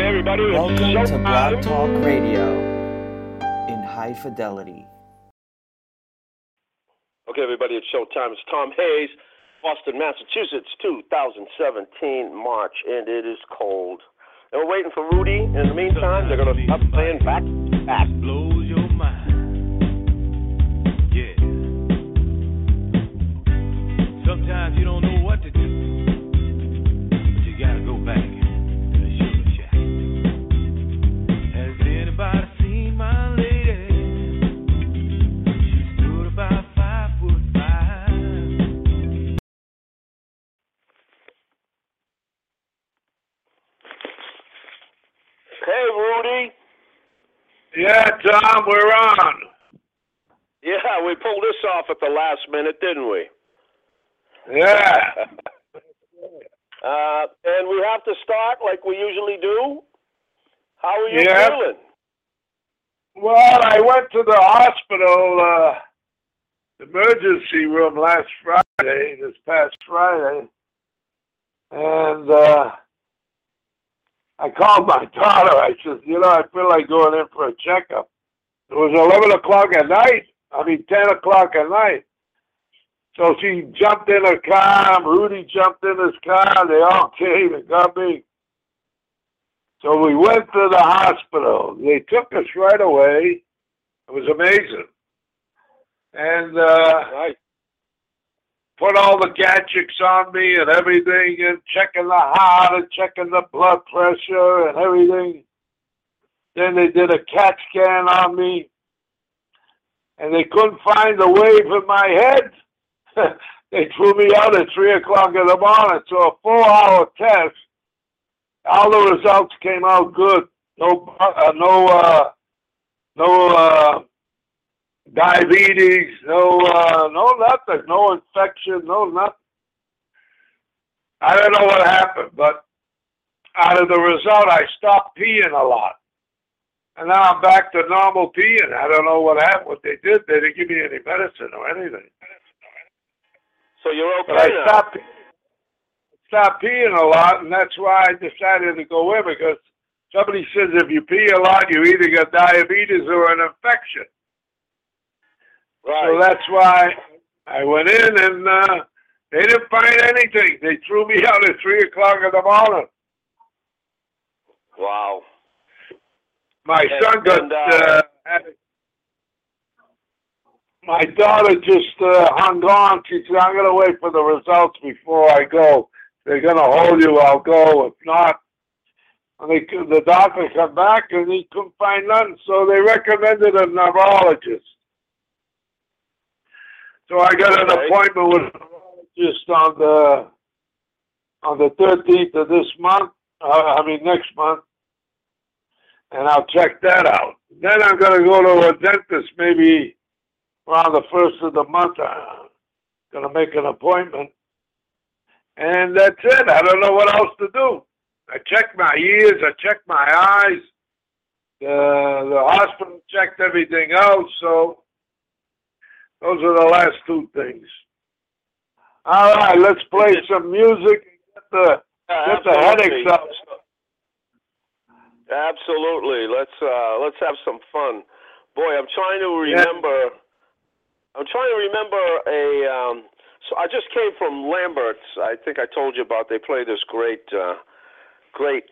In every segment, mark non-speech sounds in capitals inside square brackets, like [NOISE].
Okay, everybody. it's Welcome to Blog. Talk Radio in high fidelity. Okay, everybody, it's showtime. It's Tom Hayes, Boston, Massachusetts, 2017, March, and it is cold. And we're waiting for Rudy. In the meantime, they're going to start playing back to back. blows your mind. Yeah. Sometimes you don't know Tom, we're on. Yeah, we pulled this off at the last minute, didn't we? Yeah. [LAUGHS] Uh, and we have to start like we usually do. How are you feeling? Well, I went to the hospital uh, emergency room last Friday, this past Friday, and uh, I called my [LAUGHS] daughter. I said, you know, I feel like going in for a checkup. It was 11 o'clock at night. I mean, 10 o'clock at night. So she jumped in her car. Rudy jumped in his car. They all [LAUGHS] came and got me. So we went to the hospital. They took us right away. It was amazing. And uh, Right. put all the gadgets on me and everything, and checking the heart and checking the blood pressure and everything. Then they did a CAT scan on me, and they couldn't find the wave in my head. [LAUGHS] they threw me out at three o'clock in the morning. So a four-hour test. All the results came out good. No, uh, no, uh, no uh, diabetes, no, uh, no nothing, no infection, no nothing. I don't know what happened, but out of the result, I stopped peeing a lot. And now I'm back to normal peeing. I don't know what happened, what they did. They didn't give me any medicine or anything. So you're okay But I now. stopped, stopped peeing a lot, and that's why I decided to go in because somebody says if you pee a lot, you either got diabetes or an infection. Right. So that's why I went in and uh, they didn't find anything. They threw me out at three o'clock in the morning. wow. My And- son got. and, uh, uh, my daughter just uh, hung on. She said, "I'm going to wait for the results before I go. They're going to hold you. I'll go. If not." And they, the doctor come back and he couldn't find nothing, so they recommended a neurologist. So I got an appointment with a neurologist on the on the 13th of this month. Uh, I mean next month, and I'll check that out. Then I'm going to go to a dentist maybe around the first of the month. Uh, I'm going to make an appointment, and that's it. I don't know what else to do. I checked my ears. I checked my eyes. The the hospital checked everything out. So those are the last two things. All right, let's play some music and get the get the headaches out. Absolutely. Let's uh let's have some fun. Boy, I'm trying to remember I'm trying to remember a um so I just came from Lambert's. I think I told you about they play this great uh great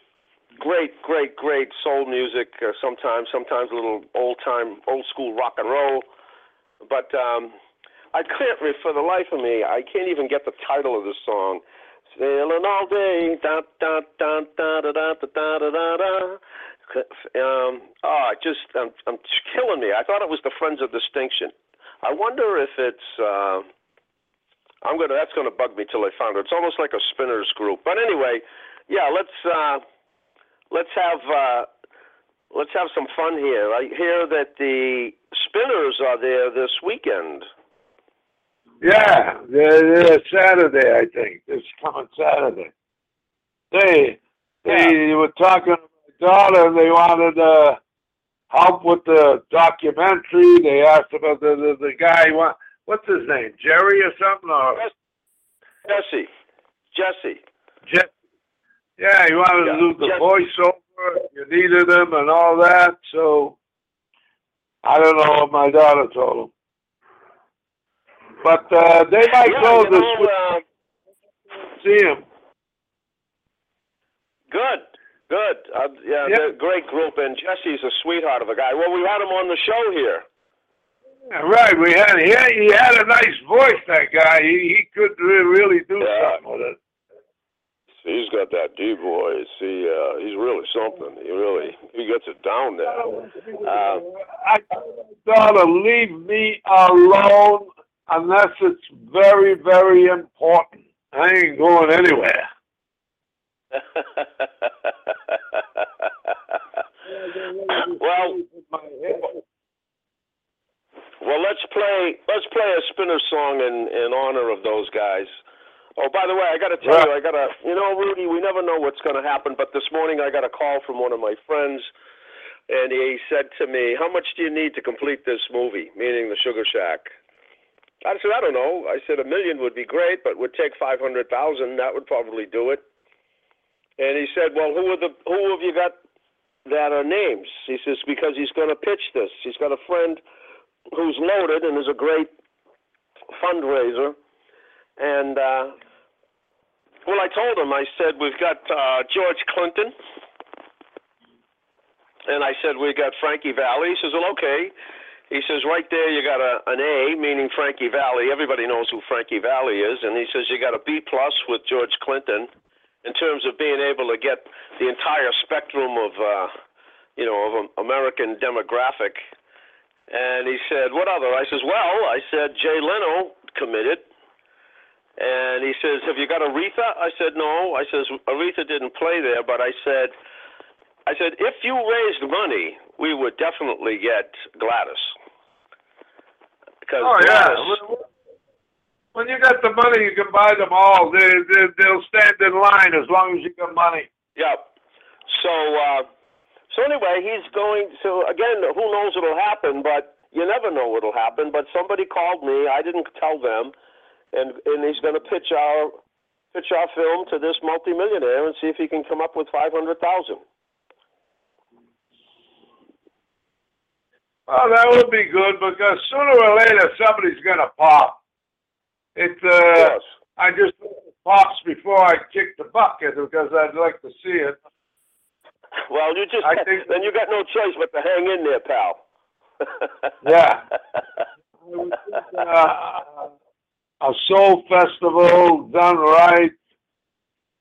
great great great soul music uh, sometimes sometimes a little old time old school rock and roll. But um I can't for the life of me I can't even get the title of the song. Sailing all day, da da da da da da da da da da. Um, oh, just I'm, I'm killing me. I thought it was the Friends of Distinction. I wonder if it's. Uh, I'm gonna. That's gonna bug me till I find it. It's almost like a spinners group. But anyway, yeah. Let's uh, let's have uh, let's have some fun here. I hear that the spinners are there this weekend. Yeah, they're Saturday, I think. This coming Saturday. They they were talking to my daughter and they wanted uh help with the documentary. They asked about the the, the guy what what's his name? Jerry or something or Jesse, Jesse. Je- Yeah, he wanted Yeah, to do the Jeff- voiceover You needed them and all that. So I don't know what my daughter told them. But uh, they might Yeah, go to know, uh, see him. good, good. Uh, yeah, they're a great group, and Jesse's a sweetheart of a guy. Well, we had him on the show here. Yeah, Right, we had he had, he had a nice voice. That guy, he he could re- really do Yeah. something with it. He's got that deep voice. He uh, he's really something. He really he gets it down there. Uh, I daughter, leave me alone unless it's very very important. I ain't going anywhere. [LAUGHS] well, well, let's play let's play a spinner song in in honor of those guys. Oh, by the way, I got to tell Right. you, I got to you know, Rudy, we never know what's going to happen. But this morning, I got a call from one of my friends, and he said to me, "How much do you need to complete this movie?" Meaning the Sugar Shack. I said, "I don't know." I said, "A million would be great, but would take five hundred thousand. That would probably do it." And he said, "Well, who are the who have you got that are names?" He says because he's going to pitch this. He's got a friend who's loaded and is a great fundraiser. And uh, well, I told him. I said we've got uh, George Clinton, and I said we got Frankie Valli. He says, "Well, okay." He says, "Right there, you got a an A, meaning Frankie Valli. Everybody knows who Frankie Valli is." And he says, "You got a B plus with George Clinton." in terms of being able to get the entire spectrum of uh, you know of American demographic. And he said, "What other?" I says, "Well, I said Jay Leno committed." And he says, "Have you got Aretha?" I said, "No." I says, "Aretha didn't play there, but I said." I said, if you raised money, we would definitely get Gladys. Because Oh yeah. When you got the money, you can buy them all. They, they they'll stand in line as long as you got money. Yep. So, uh, so anyway, he's going. So again, who knows what'll happen? But you never know what'll happen. But somebody called me. I didn't tell them, and and he's going to pitch our pitch our film to this multimillionaire and see if he can come up with five hundred thousand. Well, that would be good because sooner or later somebody's gonna pop. It uh, Yes. I just pops before I kick the bucket because I'd like to see it. Well, you just I think- then you got no choice but to hang in there, pal. [LAUGHS] Yeah. Uh, a soul festival done right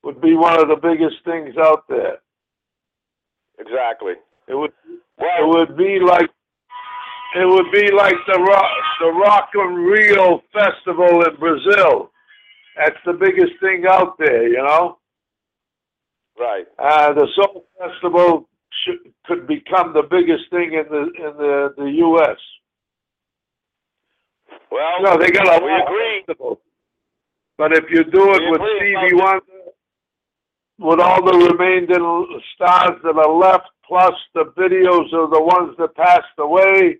would be one of the biggest things out there. exactly. It would it would be like it would be like the rock the Rock in Rio festival in Brazil. That's the biggest thing out there, you know. right. Uh, the Soul Festival should, could become the biggest thing in the in the the U.S. Well, No, they got a we agree. festivals. But if you do it We with Stevie Wonder, with all the remaining stars that are left, plus the videos of the ones that passed away,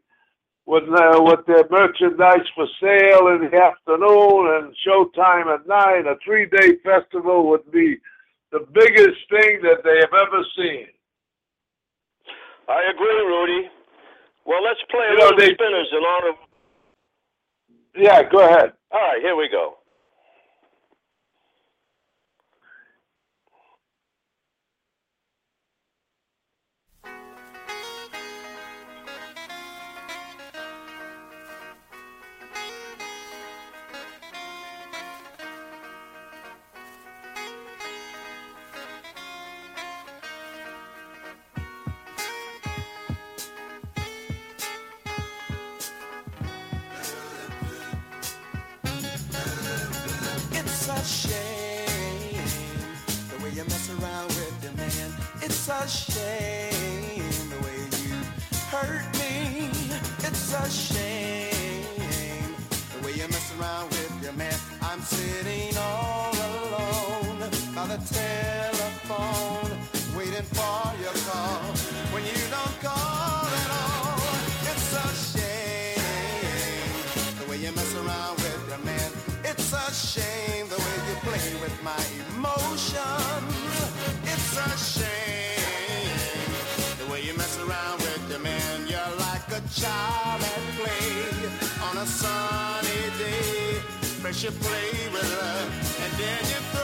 with uh, with their merchandise for sale in the afternoon and showtime at night, a three-day festival would be the biggest thing that they have ever seen. I agree, Rudy. Well, let's play a You know, little they- spinners in honor. Of, Yeah, go ahead. all right, here we go. With the man. It's a shame the way you hurt me. It's a shame the way you mess around with child at play on a sunny day. First you play with love, and then you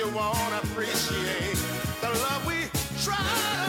you won't appreciate the love we try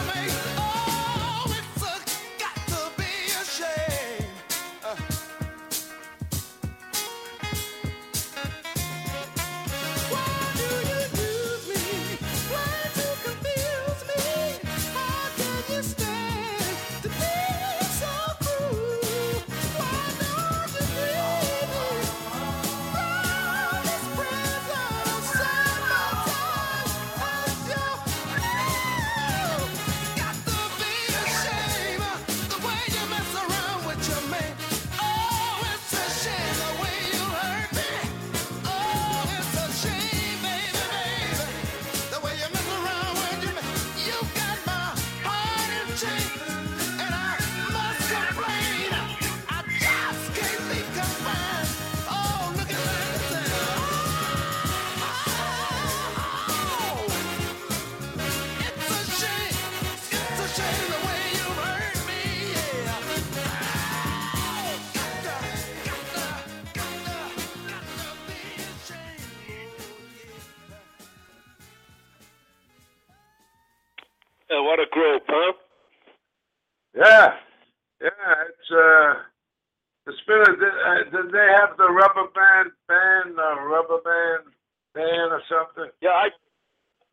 what a group, huh? Yeah, yeah. It's uh, the. Did, uh, did they have the Rubber Band band, uh, Rubber Band band or something? Yeah, I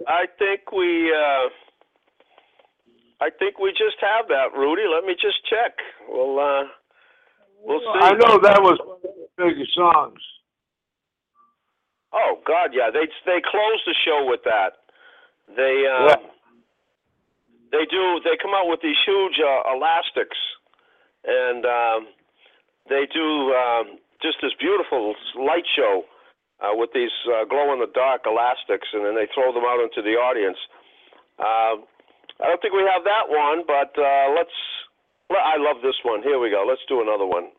I think we uh I think we just have that, Rudy. Let me just check. We'll uh we'll see. I know that was one of the biggest songs. Oh God, yeah. They they close the show with that. They uh, Yeah. They do. They come out with these huge uh, elastics, and um, they do um, just this beautiful light show uh, with these uh, glow in the dark elastics, and then they throw them out into the audience. Uh, I don't think we have that one, but uh, let's. I love this one. Here we go. Let's do another one.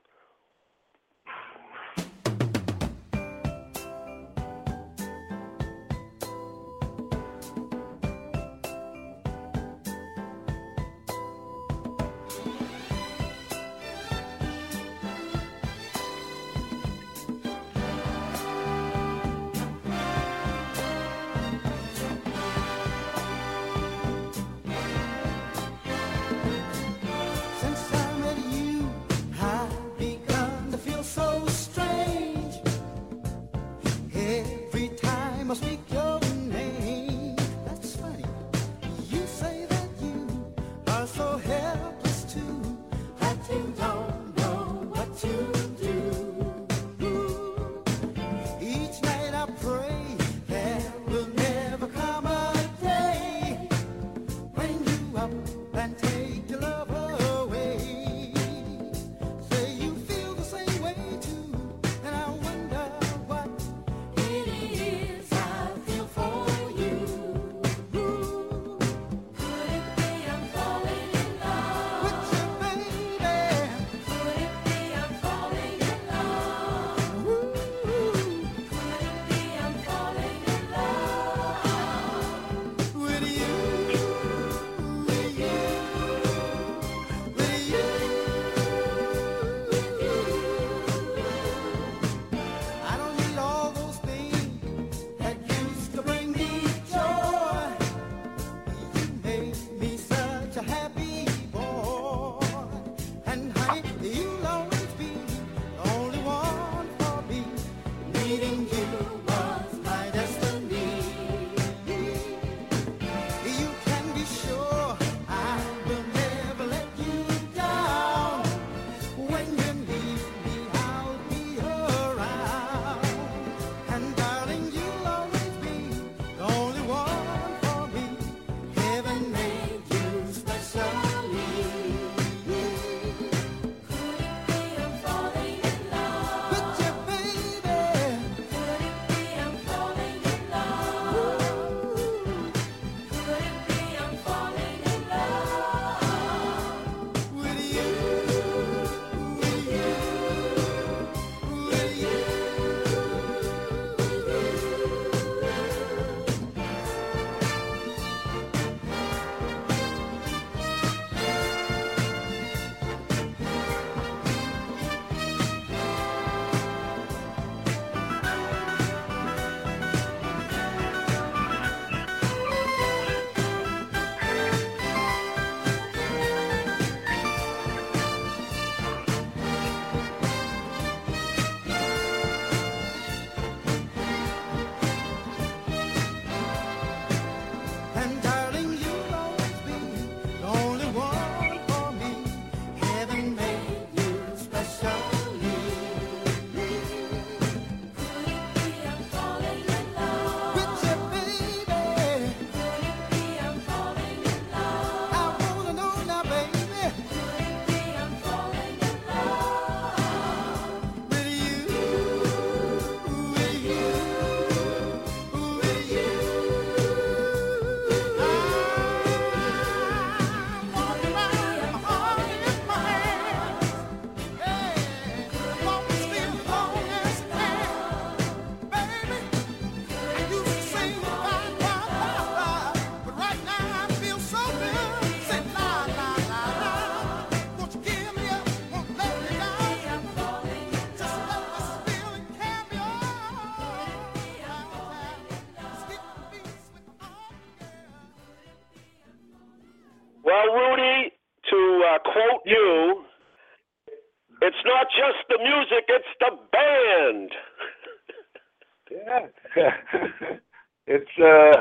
Yeah. [LAUGHS] it's uh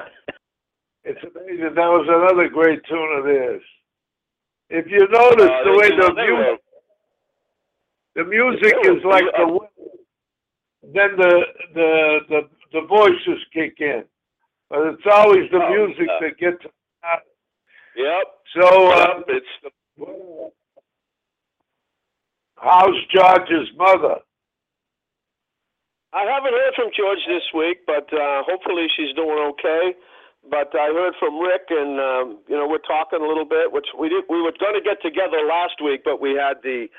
it's amazing. That was another great tune of theirs. If you notice Uh, the way the music the music is like the wind, then the the the the voices kick in. But it's always the Oh, music yeah. that gets Yep. so uh, it's the, how's George's mother? I haven't heard from George this week, but uh, hopefully she's doing okay. But I heard from Rick, and um, you know we're talking a little bit. Which we did, we were going to get together last week, but we had the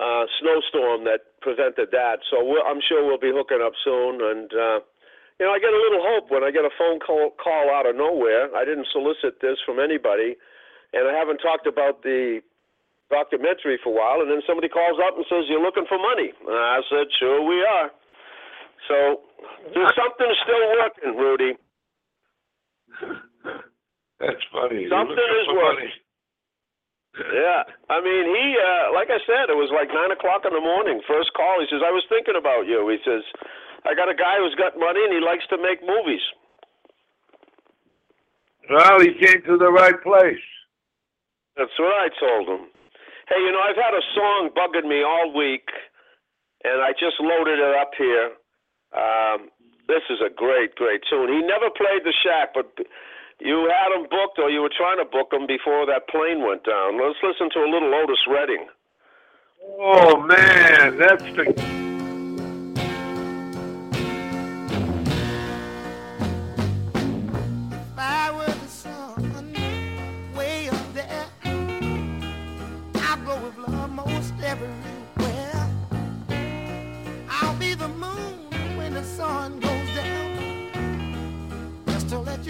uh, snowstorm that prevented that. So we're, I'm sure we'll be hooking up soon. And uh, you know I get a little hope when I get a phone call call out of nowhere. I didn't solicit this from anybody, and I haven't talked about the documentary for a while. And then somebody calls up and says you're looking for money. And I said sure we are. So there's something still working, Rudy. [LAUGHS] That's funny. Something is working. Yeah, I mean, he, uh, like I said, it was like nine o'clock in the morning. First call, he says, "I was thinking about you." He says, "I got a guy who's got money and he likes to make movies." Well, he came to the right place. That's what I told him. Hey, you know, I've had a song bugging me all week, and I just loaded it up here. Um, this is a great, great tune. He never played the Shack, but you had him booked, or you were trying to book him before that plane went down. Let's listen to a little Otis Redding. Oh man, that's the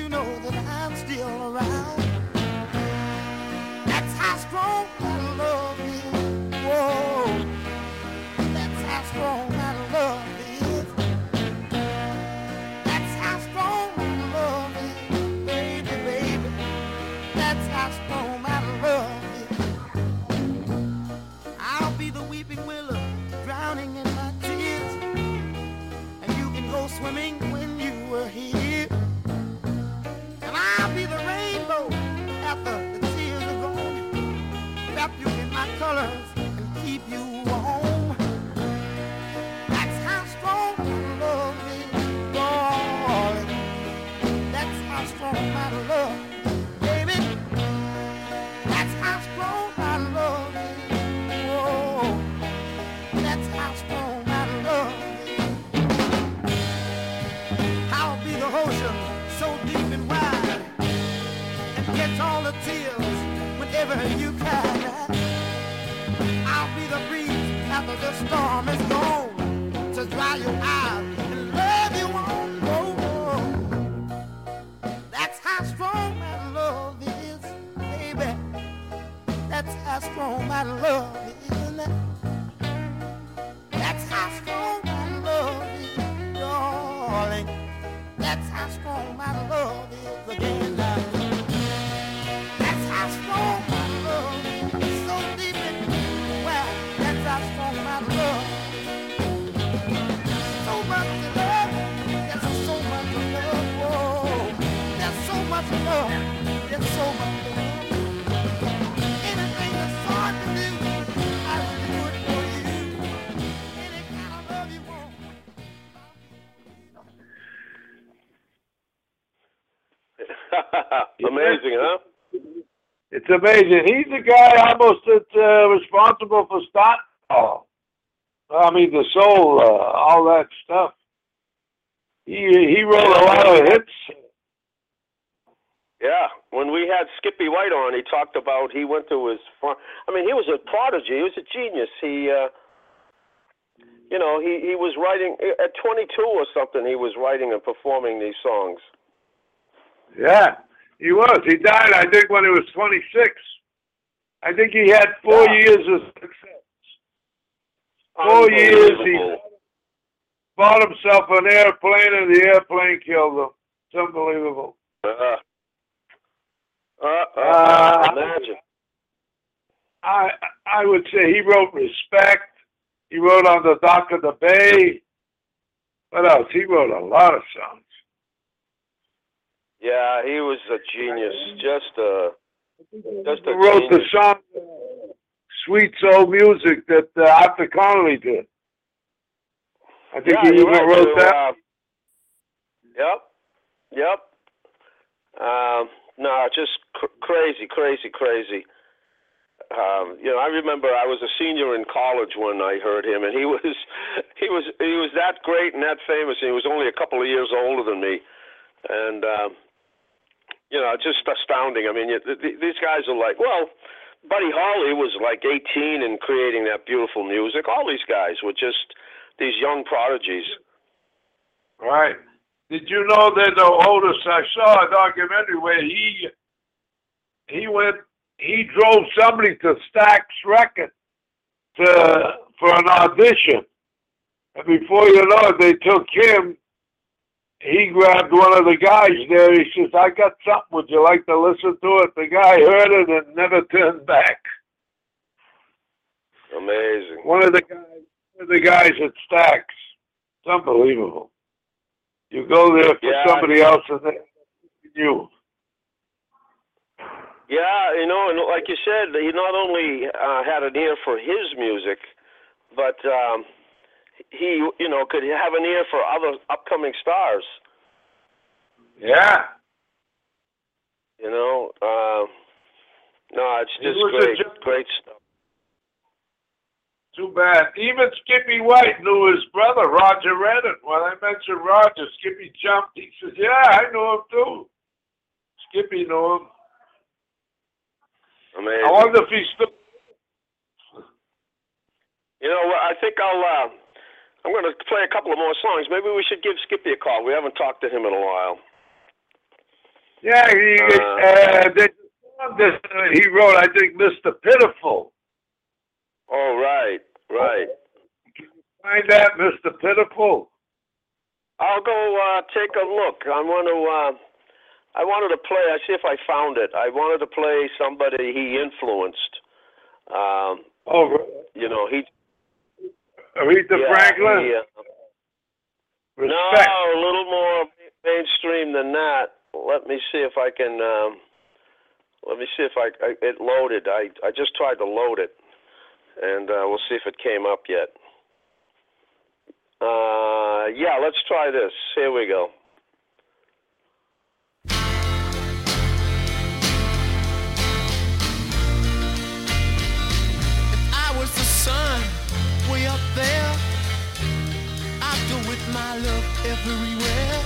you know that I'm still around. That's how strong my love is. Whoa, that's how strong you cry. I'll be the breeze after the storm is gone to dry your eyes [LAUGHS] Amazing, huh? It's amazing. He's the guy almost that's uh, responsible for starting all. I mean, the soul, uh, all that stuff. He he wrote a lot of hits. Yeah, when we had Skippy White on, he talked about he went to his farm. I mean, he was a prodigy. He was a genius. He, uh, you know, he he was writing at 22 or something. He was writing and performing these songs. Yeah, he was. He died, I think, when he was 26. I think he had four years of success. Four years he bought himself an airplane, and the airplane killed him. It's unbelievable. Uh, Uh, uh, Uh, imagine. I I would say he wrote Respect. He wrote on the Dock of the Bay. What else? He wrote a lot of songs. Yeah, he was a genius. Just a, just He a wrote the song uh, "Sweet Soul Music" that uh, Arthur Conley did. I think yeah, he even right, wrote that. uh, yep, yep. Um, no, just cr- crazy, crazy, crazy. Um, you know, I remember I was a senior in college when I heard him, and he [LAUGHS] was, he was, he was that great and that famous, and he was only a couple of years older than me, and um, you know, just astounding. I mean, you, th- th- these guys are like, well, Buddy Holly was like 18 and creating that beautiful music. All these guys were just these young prodigies. Right. Did you know that the Otis? I saw a documentary where he he went he drove somebody to Stax Record to for an audition, and before you know it, they took him. He grabbed one of the guys there. He says, "I got something. Would you like to listen to it?" The guy heard it and never turned back. Amazing. One of the guys, one of the guys at Stax. It's unbelievable. You go there for Yeah. somebody else and they you. Yeah, you know, and like you said, he not only uh, had an ear for his music, but um, he, you know, could have an ear for other upcoming stars. Yeah. You know, uh, no, it's just great, great stuff. Too bad. Even Skippy White knew his brother, Roger Redding. When I mentioned Roger, Skippy jumped. He says, Yeah, I knew him too. Skippy knew him. Amazing. I wonder if he's still. You know, I think I'll. Uh, I'm going to play a couple of more songs. Maybe we should give Skippy a call. We haven't talked to him in a while. Yeah, he, Uh, uh, a song that uh, he wrote, I think, Mr. Pitiful. Oh, right, right. Find that, Mr. Pitiful. I'll go uh, take a look. I want to. Uh, I wanted to play. I see if I found it. I wanted to play somebody he influenced. Um, Oh, you know, he. Aretha yeah, Franklin. he, uh, Respect. No, a little more mainstream than that. Let me see if I can. Um, let me see if I, I it loaded. I I just tried to load it, and uh, we'll see if it came up yet. Uh, yeah, let's try this. Here we go. Everywhere.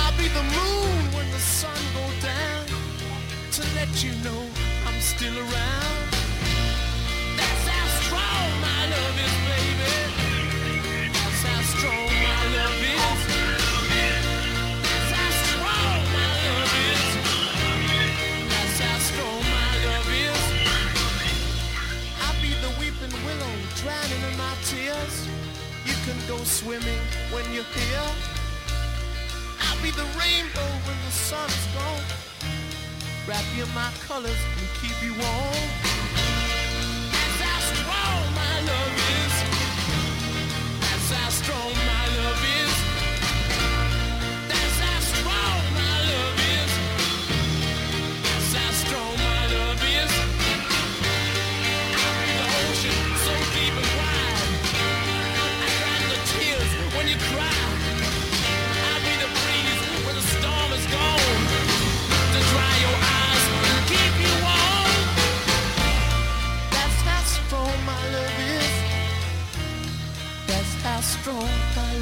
I'll be the moon when the sun goes down to let you know I'm still around. That's how strong my love is, baby. That's how strong my love is. That's how strong my love is. That's how strong my love is. I'll be the weeping willow drowning in my tears. You can go swimming when you're here. I'll be the rainbow when the sun is gone. Wrap you in my colors and keep you warm.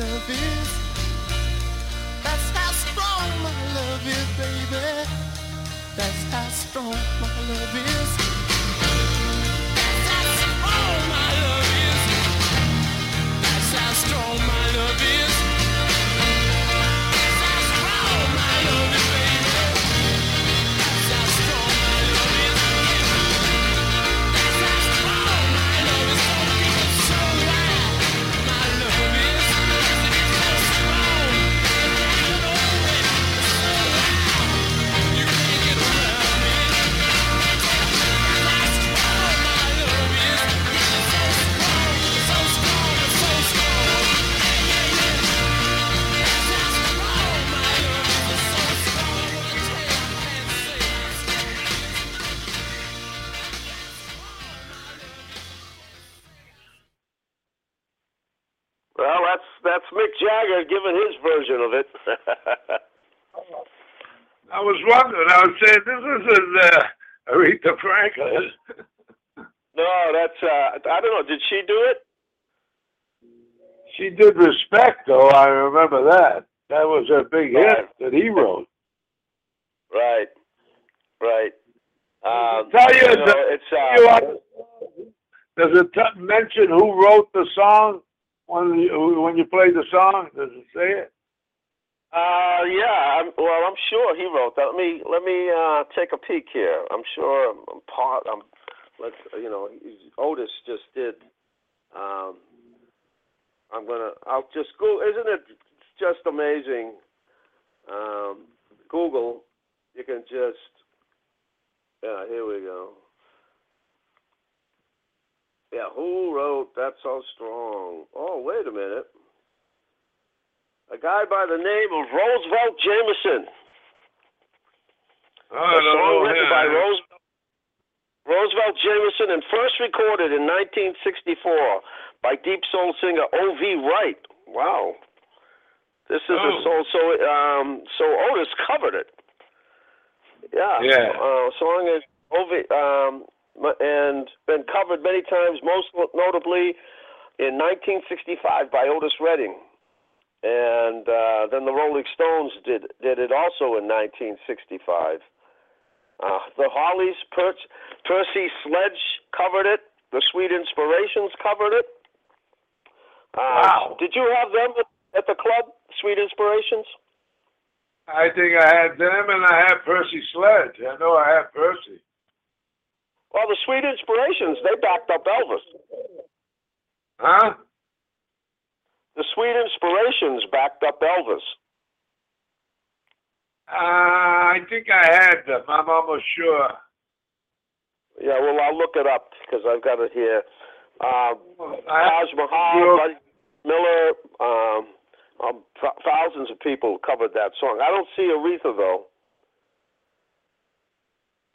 Love is. That's how strong my love is, baby. That's how strong my love is. Jagger giving his version of it. [LAUGHS] I was wondering. I was saying this isn't uh, Aretha Franklin. [LAUGHS] no, that's uh, I don't know. Did she do it? She did respect, though. I remember that. That was a big Right. hit that he wrote. Right, right. Um, Tell you, you know, the- it's uh, want- Does it t- mention who wrote the song when you when you play the song? Does it say it? uh, yeah. I'm, well, I'm sure he wrote that. Let me let me uh, take a peek here. I'm sure I'm, I'm part. I'm let's you know Otis just did. Um, I'm gonna. I'll just go. Isn't it just amazing? Um, Google. You can just. Yeah. Here we go. Yeah. Who wrote "That's So Strong"? Oh, wait a minute. A guy by the name of Roosevelt Jamison. Oh, I a song written him. by Roosevelt, Roosevelt Jamison and first recorded in 1964 by deep soul singer O.V. Wright. Wow. This is a Oh. soul. So, um, so Otis covered it. Yeah. Yeah. Uh, song is O.V. Um, and been covered many times, most notably in 1965 by Otis Redding. And uh, then the Rolling Stones did did it also in 1965. Uh, the Hollies, per- Percy Sledge covered it. The Sweet Inspirations covered it. Uh, Wow. Did you have them at, at the club, Sweet Inspirations? I think I had them and I had Percy Sledge. I know I had Percy. Well, the Sweet Inspirations, they backed up Elvis. Huh? The Sweet Inspirations backed up Elvis. Uh, I think I had them. I'm almost sure. Yeah, well, I'll look it up because I've got it here. Uh, Taj Mahal, Buddy Miller, um, um, th- thousands of people covered that song. I don't see Aretha though.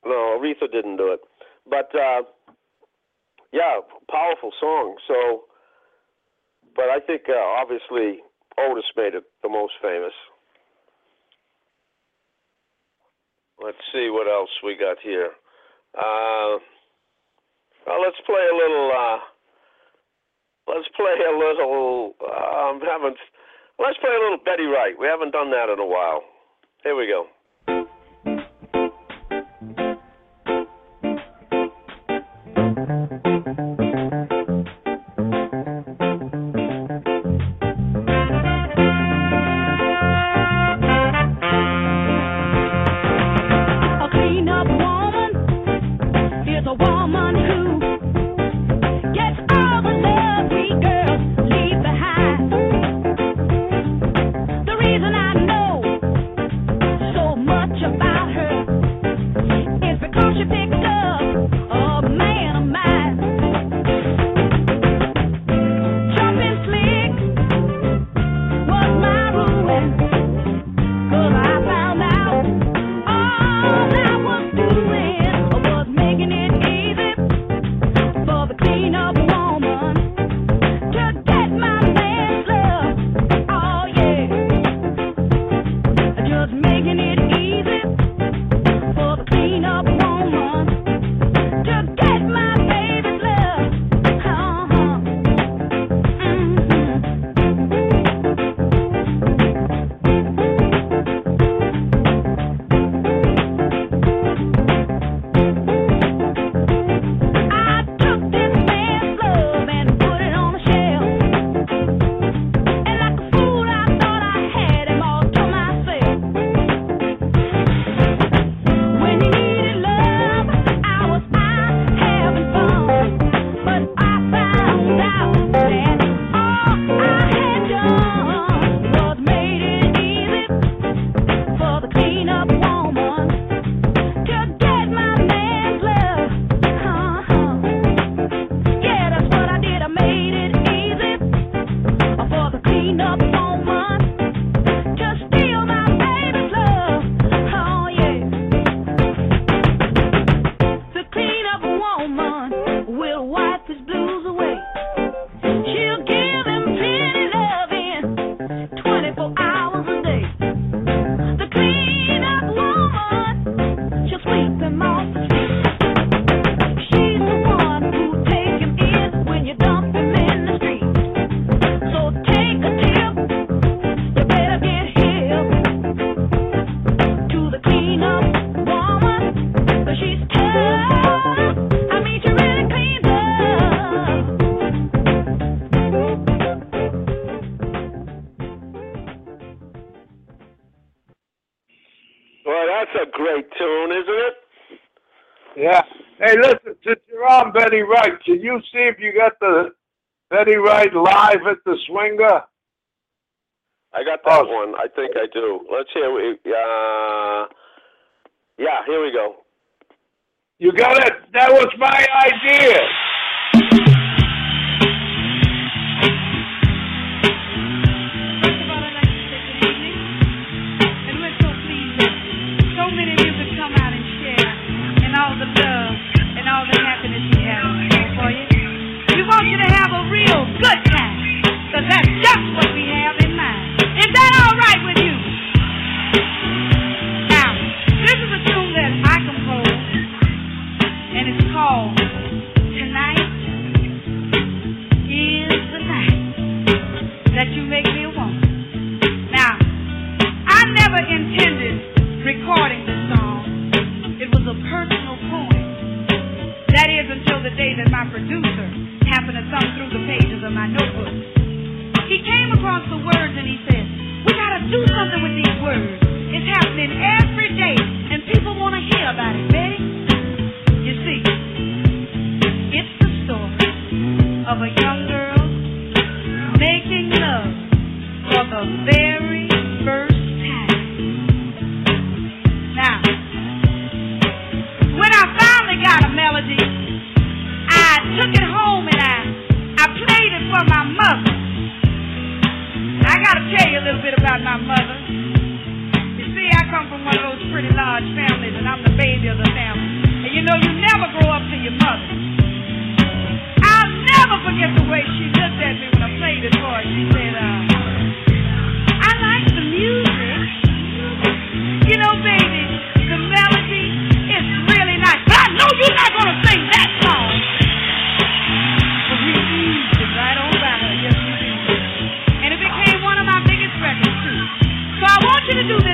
No, Aretha didn't do it. But uh, yeah, powerful song. So, but I think uh, obviously Otis made it the most famous. Let's see what else we got here. Uh, well, let's play a little. Uh, let's play a little. Um, haven't. Let's play a little Betty Wright. We haven't done that in a while. Here we go. On Betty Wright, can you see if you got the Betty Wright live at the Swinger? I got that Oh. one. I think I do. Let's hear. it. Uh, yeah, here we go. You got it. That was my idea. That's just what we have in mind. Is that all right with you? Now, this is a tune that I composed. And it's called Tonight is the Night that you make me a woman. Now, I never intended recording this song. It was a personal poem. That is until the day that my producer happened to thumb through the pages of my notebook. He came across the words and he said, We gotta do something with these words. It's happening every day and people wanna hear about it, Betty. You see, it's the story of a young girl making love for the very first time. Now, when I finally got a melody, I took it bit about my mother. You see, I come from one of those pretty large families and I'm the baby of the family. And you know, you never grow up to your mother. I'll never forget the way she looked at me when I played it for her. She said, uh, I like the music. You know, baby, the melody is really nice. But I know you're not going to to do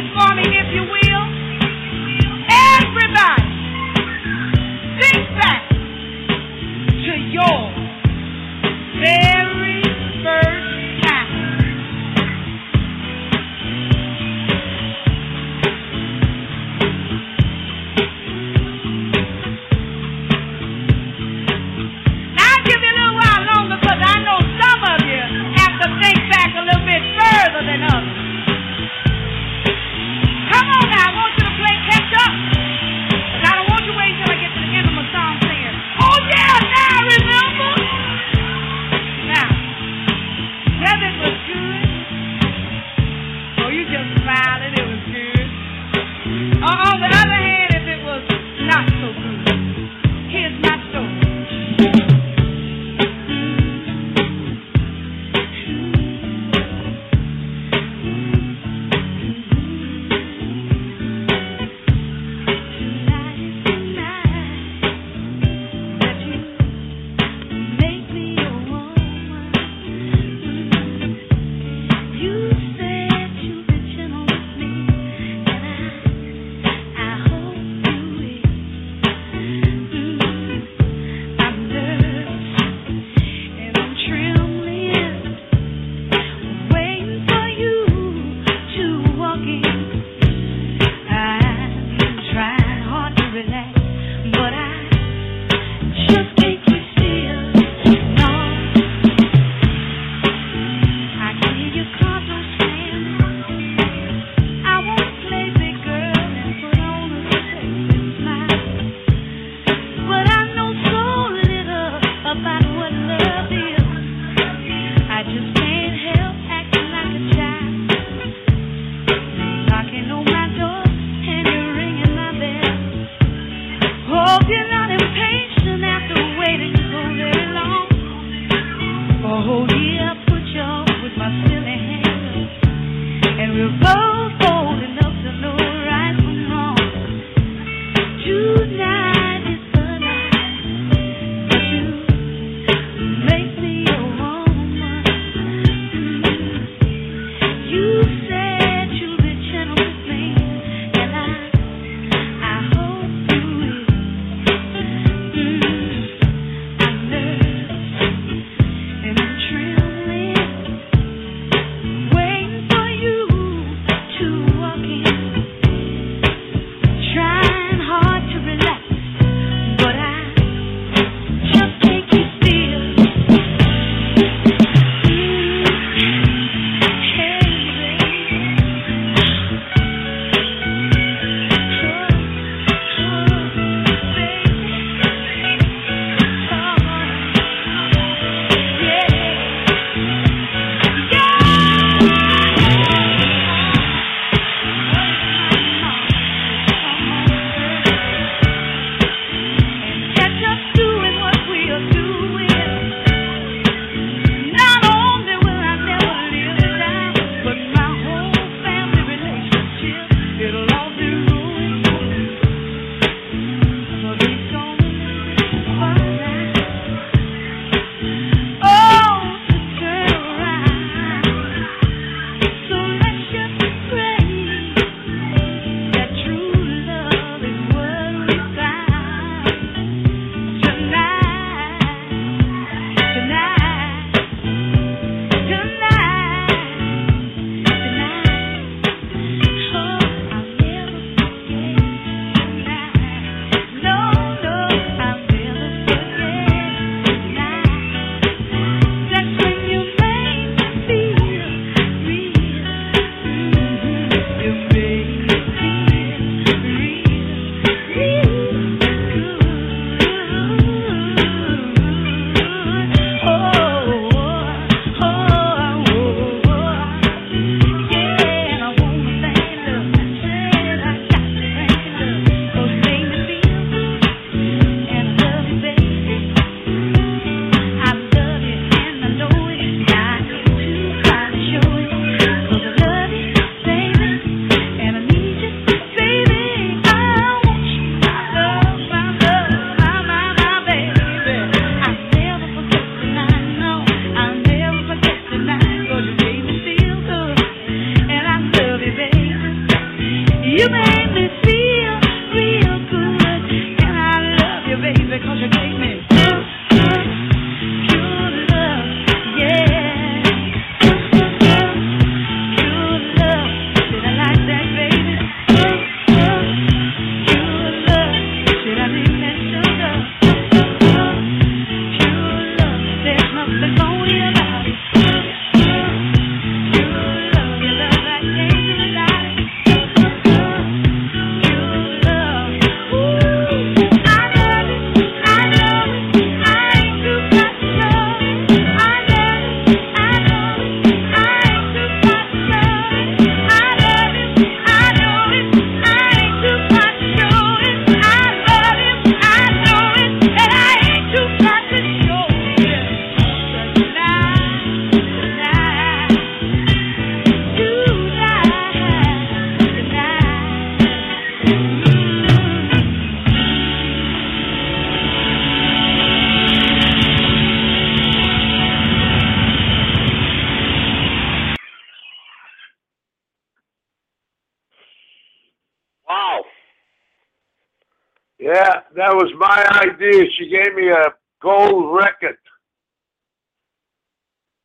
She gave me a gold record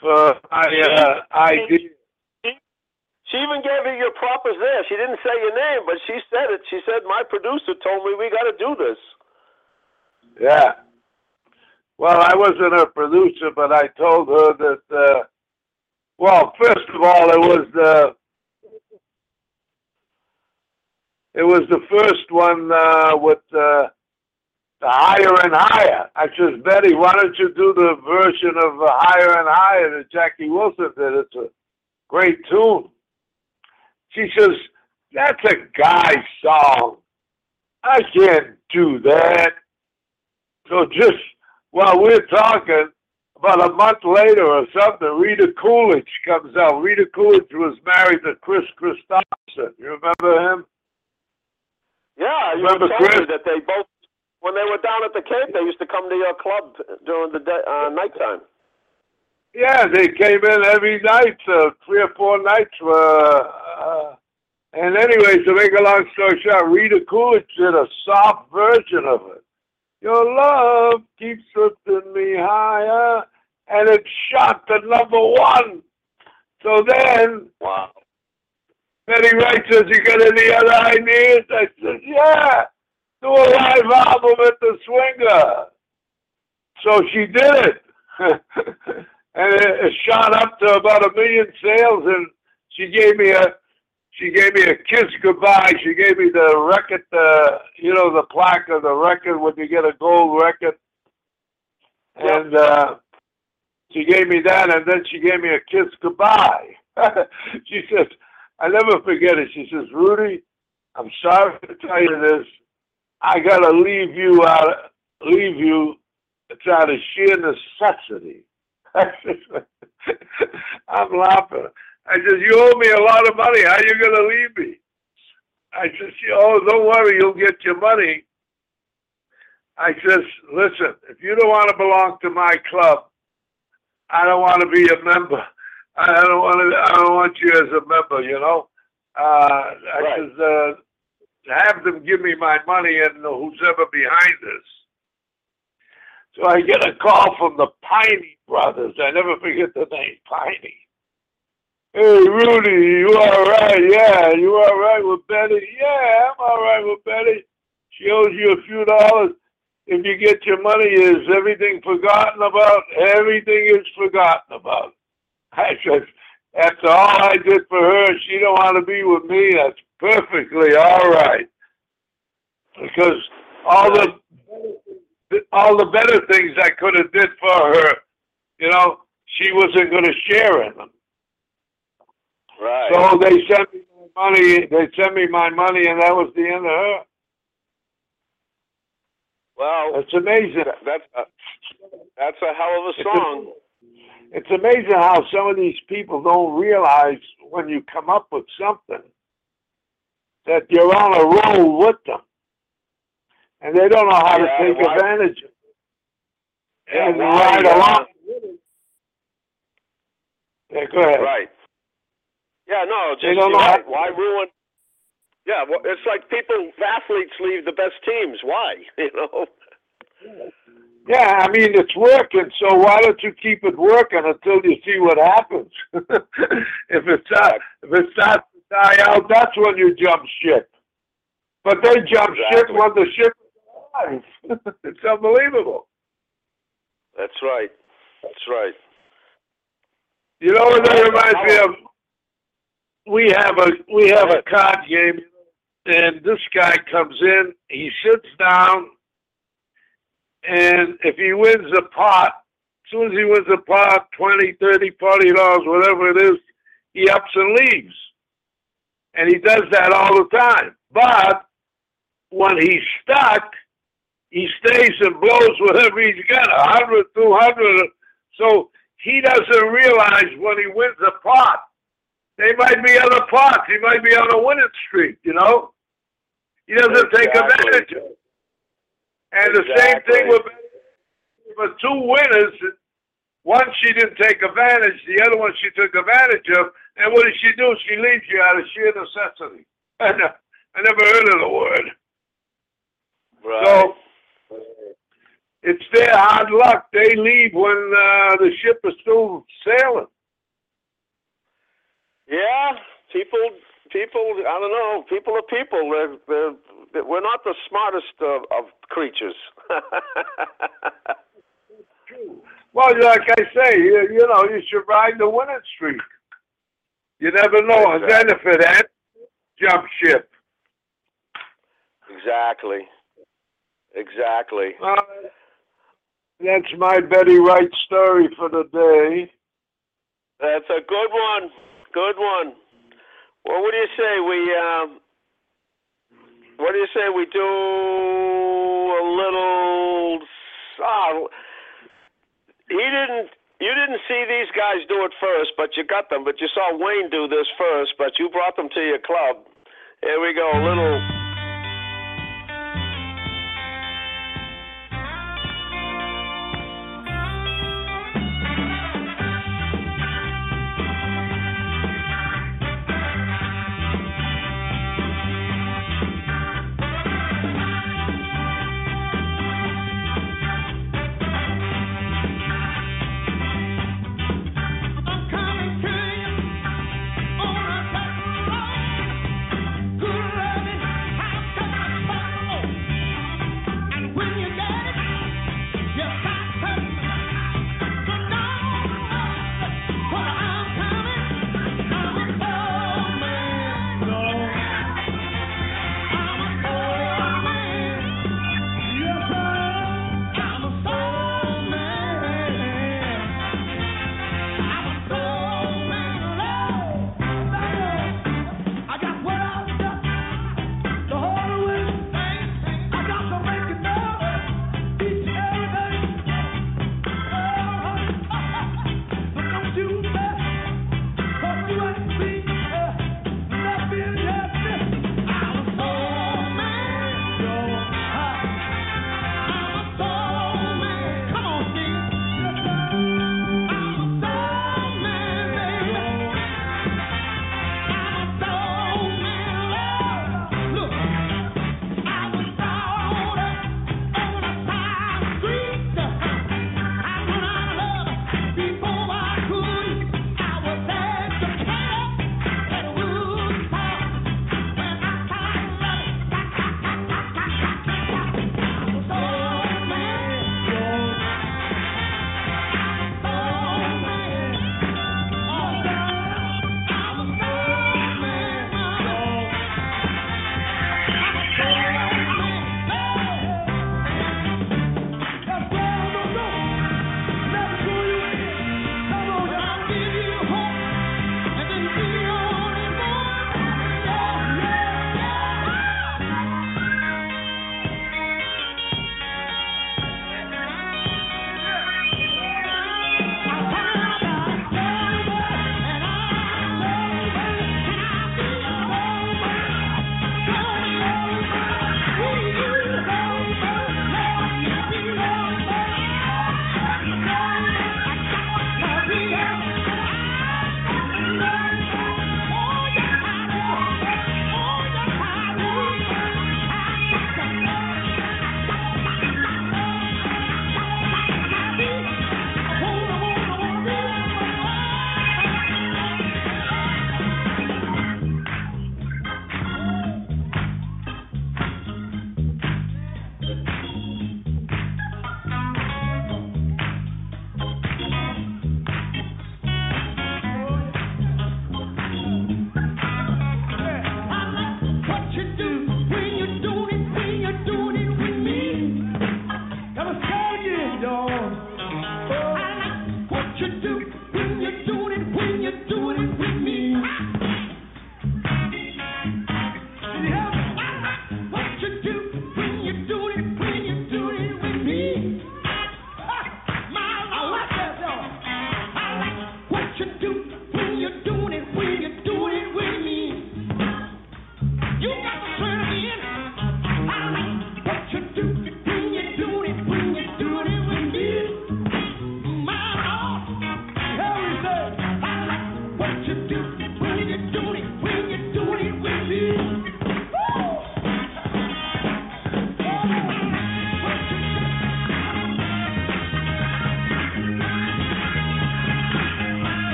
for my uh, idea. She even gave you your propers there. She didn't say your name, but she said it. She said, "My producer told me we got to do this." Yeah. Well, I wasn't a producer, but I told her that. Uh, well, first of all, it was the it was the first one uh, with uh, higher and higher. I says, Betty, why don't you do the version of uh, higher and higher that Jackie Wilson did? It's a great tune. She says, that's a guy song. I can't do that. So just while we're talking, about a month later or something, Rita Coolidge comes out. Rita Coolidge was married to Kris Kristofferson. You remember him? Yeah, you Remember Kris? that they both, when they were down at the Cape, they used to come to your club during the day, uh, nighttime. Yeah, they came in every night, uh, three or four nights. Uh, uh, and anyway, to make a long story short, Rita Coolidge did a soft version of it. Your love keeps lifting me higher, and it shot to number one. So then Wow. Betty Wright says, you got any other ideas? I said, yeah, do a live album at the Swinger. So she did it. [LAUGHS] and it, it shot up to about a million sales and she gave me a she gave me a kiss goodbye. She gave me the record, uh, you know, the plaque of the record when you get a gold record. And uh, she gave me that, and then she gave me a kiss goodbye. [LAUGHS] she says, I never forget it. She says, Rudy, I'm sorry to tell you this. I gotta leave you out. Leave you. It's out of sheer necessity. [LAUGHS] I'm laughing. I said, you owe me a lot of money. How you gonna leave me? I said, oh, don't worry, you'll get your money. I says, listen, if you don't want to belong to my club, I don't want to be a member. I don't want to. I don't want you as a member. You know. Uh, I Right. says, uh, have them give me my money and who's ever behind this. So I get a call from the Piney brothers. I never forget the name, Piney. Hey, Rudy, you all right? Yeah, you all right with Betty? Yeah, I'm all right with Betty. She owes you a few dollars. If you get your money, is everything forgotten about? Everything is forgotten about. I said, after all I did for her, she don't want to be with me. That's perfectly all right. Because all the all the better things I could have did for her, you know, she wasn't going to share in them. Right. So they sent me my money. They sent me my money, and that was the end of her. well, It's amazing. that's a, that's a hell of a It's a- song. It's amazing how some of these people don't realize when you come up with something that you're on a roll with them, and they don't know how Yeah, to take advantage of it Yeah, and ride uh, along. with it. Yeah, go ahead. Right. Yeah, no, just They don't know right. why ruin? Yeah, well, it's like people, athletes leave the best teams. Why? [LAUGHS] You know. Yeah, I mean it's working, so why don't you keep it working until you see what happens? [LAUGHS] if it's not, if it's starts out, that's when you jump ship. But they jump ship when the ship is alive. [LAUGHS] it's unbelievable. That's right. That's right. You know what that reminds me of? We have a we have a card game, and this guy comes in. He sits down, and if he wins a pot, as soon as he wins a pot, twenty, thirty, forty dollars, whatever it is, he ups and leaves. And he does that all the time. But when he's stuck, he stays and blows whatever he's got, a hundred, two hundred. So he doesn't realize when he wins a pot, they might be other pots. He might be on a winning streak, you know? He doesn't take advantage of it. And the same thing with for two winners. One she didn't take advantage, the other one she took advantage of. And what does she do? She leaves you out of sheer necessity. [LAUGHS] I, ne- I never heard of the word. Right. So it's their hard luck. They leave when uh, the ship is still sailing. Yeah, people, people. I don't know. People are people. They're, they're, they're, we're not the smartest of, of creatures. [LAUGHS] Well, like I say, you, you know, you should ride the winning streak. You never know. And then if it ends, jump ship. exactly. Exactly. Uh, that's my Betty Wright story for the day. That's a good one. Good one. Well, what do you say we? Um, what do you say we do a little? Oh, he didn't. You didn't see these guys do it first, but you got them. But you saw Wayne do this first, but you brought them to your club. Here we go. A little.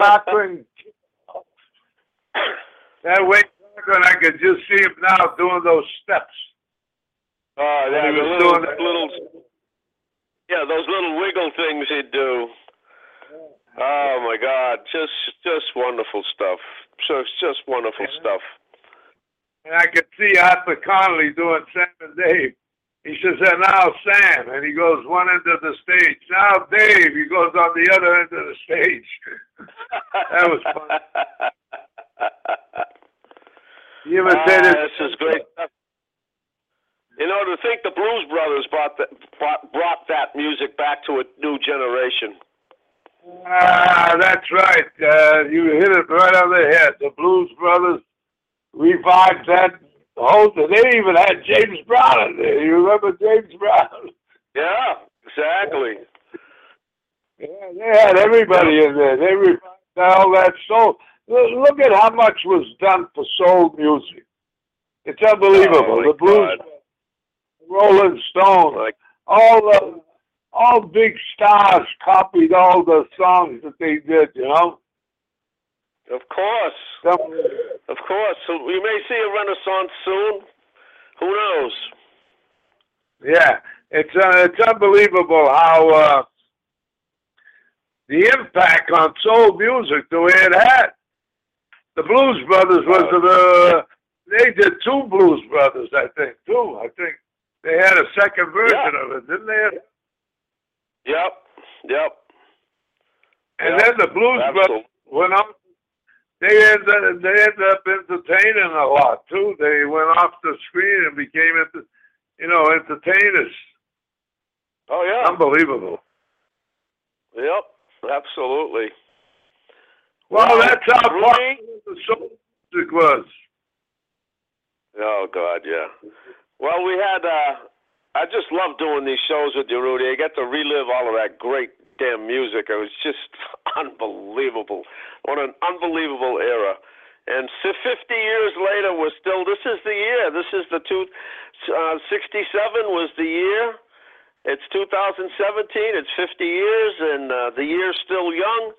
Cochran. that way, Cochran, I could just see him now doing those steps. Oh, When yeah, he was little, doing that. little, yeah, those little wiggle things he'd do. Oh my God, just, just wonderful stuff. Just, just wonderful stuff. And I could see Arthur Conley doing Sam and Dave. He says, and now Sam, and he goes one end of the stage. Now Dave, he goes on the other end of the stage. [LAUGHS] that was fun. He imitated. Ah, this is great. You know, to think the Blues Brothers brought that, brought, brought that music back to a new generation. Ah, that's right. Uh, you hit it right on the head. The Blues Brothers revived that whole thing. They even had James Brown in there. You remember James Brown? Yeah, exactly. Yeah, they had everybody in there. They revived all that soul. Look at how much was done for soul music. It's unbelievable. Oh, the Blues, God. Rolling Stones, Like, all the all big stars copied all the songs that they did. You know. of course, Some- of course. We may see a renaissance soon. Who knows? Yeah, it's uh, it's unbelievable how uh, the impact on soul music the way it had. The Blues Brothers was the they did two Blues Brothers, I think, too. I think they had a second version of it, didn't they? Yep, yep. And Yeah, then the Blues Brothers Absolutely. went on. They ended they ended up entertaining a lot too. They went off the screen and became, you know, entertainers. Oh yeah. Unbelievable. Yep, absolutely. Well, Well, that's how popular the soul music was. Oh God, yeah. Well, we had. uh I just love doing these shows with you, Rudy. I get to relive all of that great damn music. It was just [LAUGHS] unbelievable. What an unbelievable era. And si- 50 years later, we're still. This is the year. This is the two. Uh, 67 was the year. It's 2017. It's 50 years, and uh, the year's still young.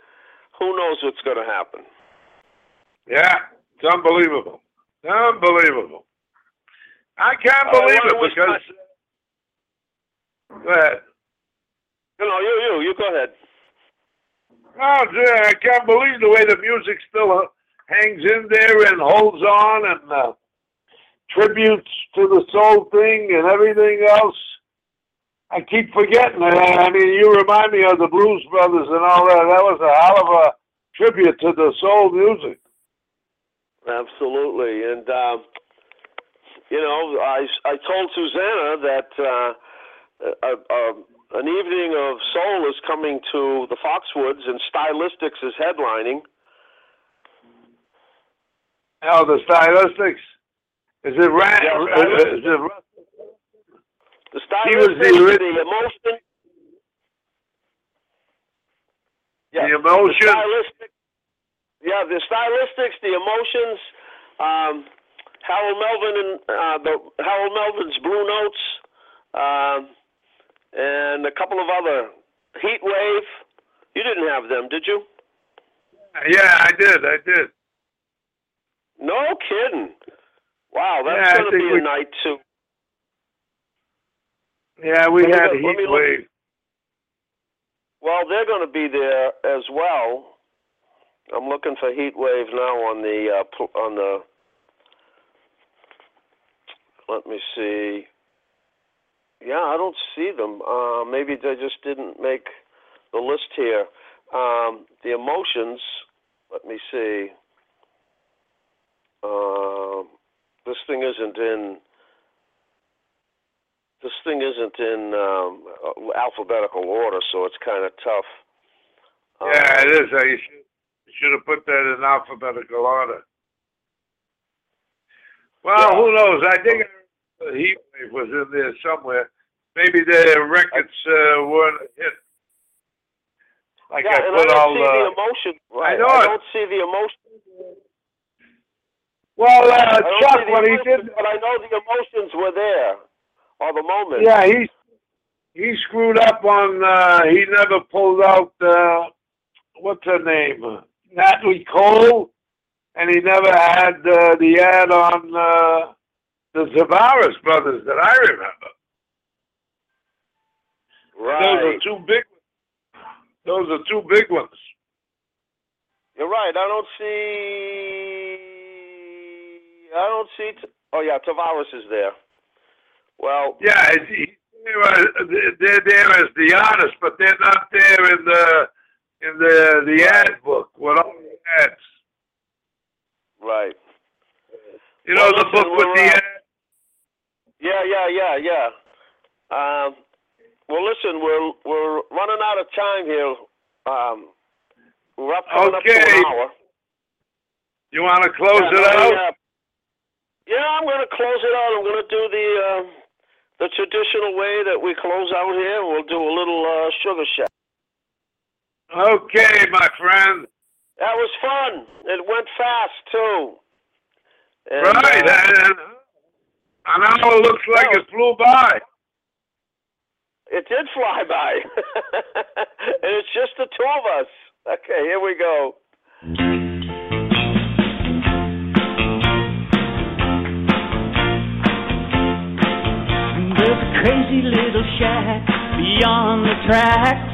Who knows what's going to happen? Yeah, it's unbelievable. Unbelievable. I can't Oh, believe wanna it because. Go ahead. No, no, you, you, you go ahead. Oh, gee, I can't believe the way the music still uh, hangs in there and holds on and uh, tributes to the soul thing and everything else. I keep forgetting it. I mean, you remind me of the Blues Brothers and all that. That was a hell of a tribute to the soul music. Absolutely, and um, you know, I I told Susanna that uh, a, a, an evening of soul is coming to the Foxwoods, and Stylistics is headlining. Now the stylistics. Is it ran? Yeah, uh, is it The He was the Stylistics, the, emotion. Yeah, the emotion? The stylistic, yeah, the stylistics, the emotions. Um, Harold Melvin and uh, the Harold Melvin's Blue Notes, um, and a couple of other Heat Wave. You didn't have them, did you? Yeah, I did. I did. No kidding. Wow, that's Yeah, going to be a we- night too. Yeah, we Let had look- me heat look. wave. Well, they're going to be there as well. I'm looking for Heat Wave now on the uh, on the. Let me see. Yeah, I don't see them. Uh, maybe they just didn't make the list here. Um, the emotions. Let me see. Um this thing isn't in. This thing isn't in um, uh, alphabetical order, so it's kind of tough. Yeah, Um, it is. Uh, You should, should have put that in alphabetical order. Well, Yeah. who knows? I think the heat wave was in there somewhere. Maybe the records uh, weren't hit. Like yeah, I and put I don't all see the uh, emotion. Right. know I don't see the emotion. Well, uh, I Chuck, the when he emotions, did, but I know the emotions were there or the moment. Yeah, he he screwed up on. Uh, he never pulled out. Uh, what's her name? Natalie Cole, and he never had uh, the ad on uh, the Tavares brothers that I remember. Right. Those are two big. Those are two big ones. You're right. I don't see. I don't see. T- oh yeah, Tavares is there. Well, Yeah, he- they're, there as the artists, but they're not there in the in the the ad book with all the ads. right. You know Well, the book with the ads. Yeah, yeah, yeah, yeah. Um, well, listen, we're we're running out of time here. Um, we're up coming up to Okay. an hour. You want to close Yeah, it me, out? uh, yeah, I'm going to close it out. I'm going to do the uh, the traditional way that we close out here. We'll do a little uh, sugar shack. Okay, my friend. That was fun. It went fast too. And, right, uh, and an hour looks like No. it flew by. It did fly by. [LAUGHS] and it's just the two of us. Okay, here we go. There's a crazy little shack beyond the tracks.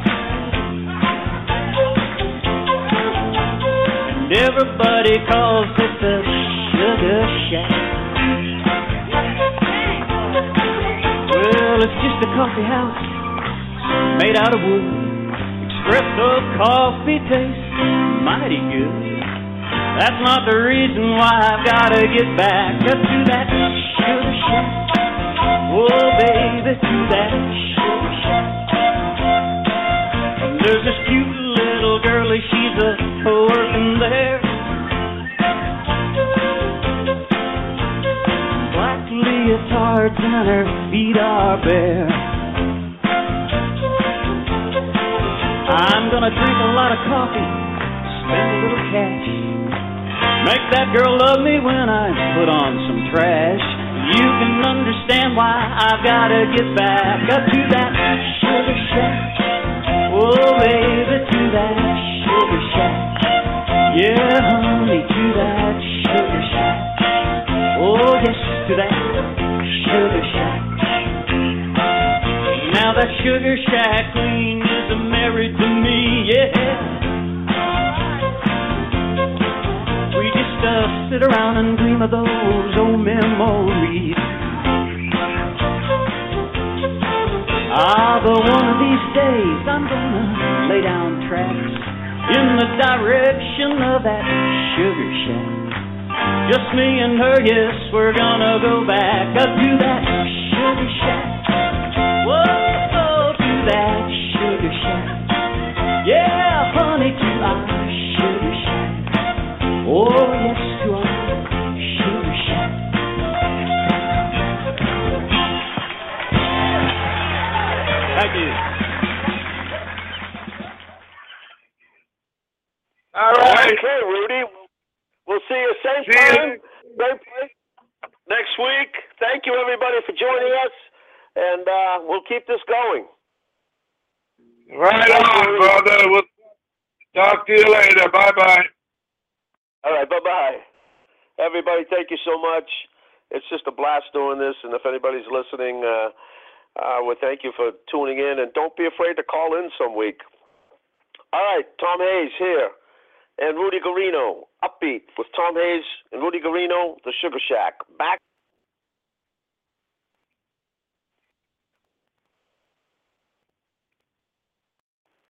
And everybody calls it the Sugar Shack. Well, it's just a coffee house made out of wood. Espresso coffee tastes mighty good. That's not the reason why I've gotta get back up to that sugar shack. Oh, baby, to that sugar shack. There's this cute little girlie, she's a working there. And her feet are bare. I'm gonna drink a lot of coffee, spend a little cash. Make that girl love me when I put on some trash. You can understand why I've gotta get back up to that sugar shack. Oh, baby, to that sugar shack. Yeah, honey, to that sugar shack. Oh, yes, to that sugar shack. Now that sugar shack queen is married to me, yeah. We just uh, sit around and dream of those old memories. Ah, but one of these days I'm gonna lay down tracks in the direction of that sugar shack. Just me and her, yes, we're gonna go back up to that sugar shack. Whoa, to that sugar shack. Yeah, honey, to our sugar shack. Oh, yes, and uh, we'll keep this going. Right on, brother. We'll talk to you later. Bye bye. All right, bye bye. Everybody, thank you so much. It's just a blast doing this, and if anybody's listening, uh, uh, we thank you for tuning in, and don't be afraid to call in some week. All right, Tom Hayes here, and Rudy Guarino, Upbeat with Tom Hayes and Rudy Guarino, The Sugar Shack. Back.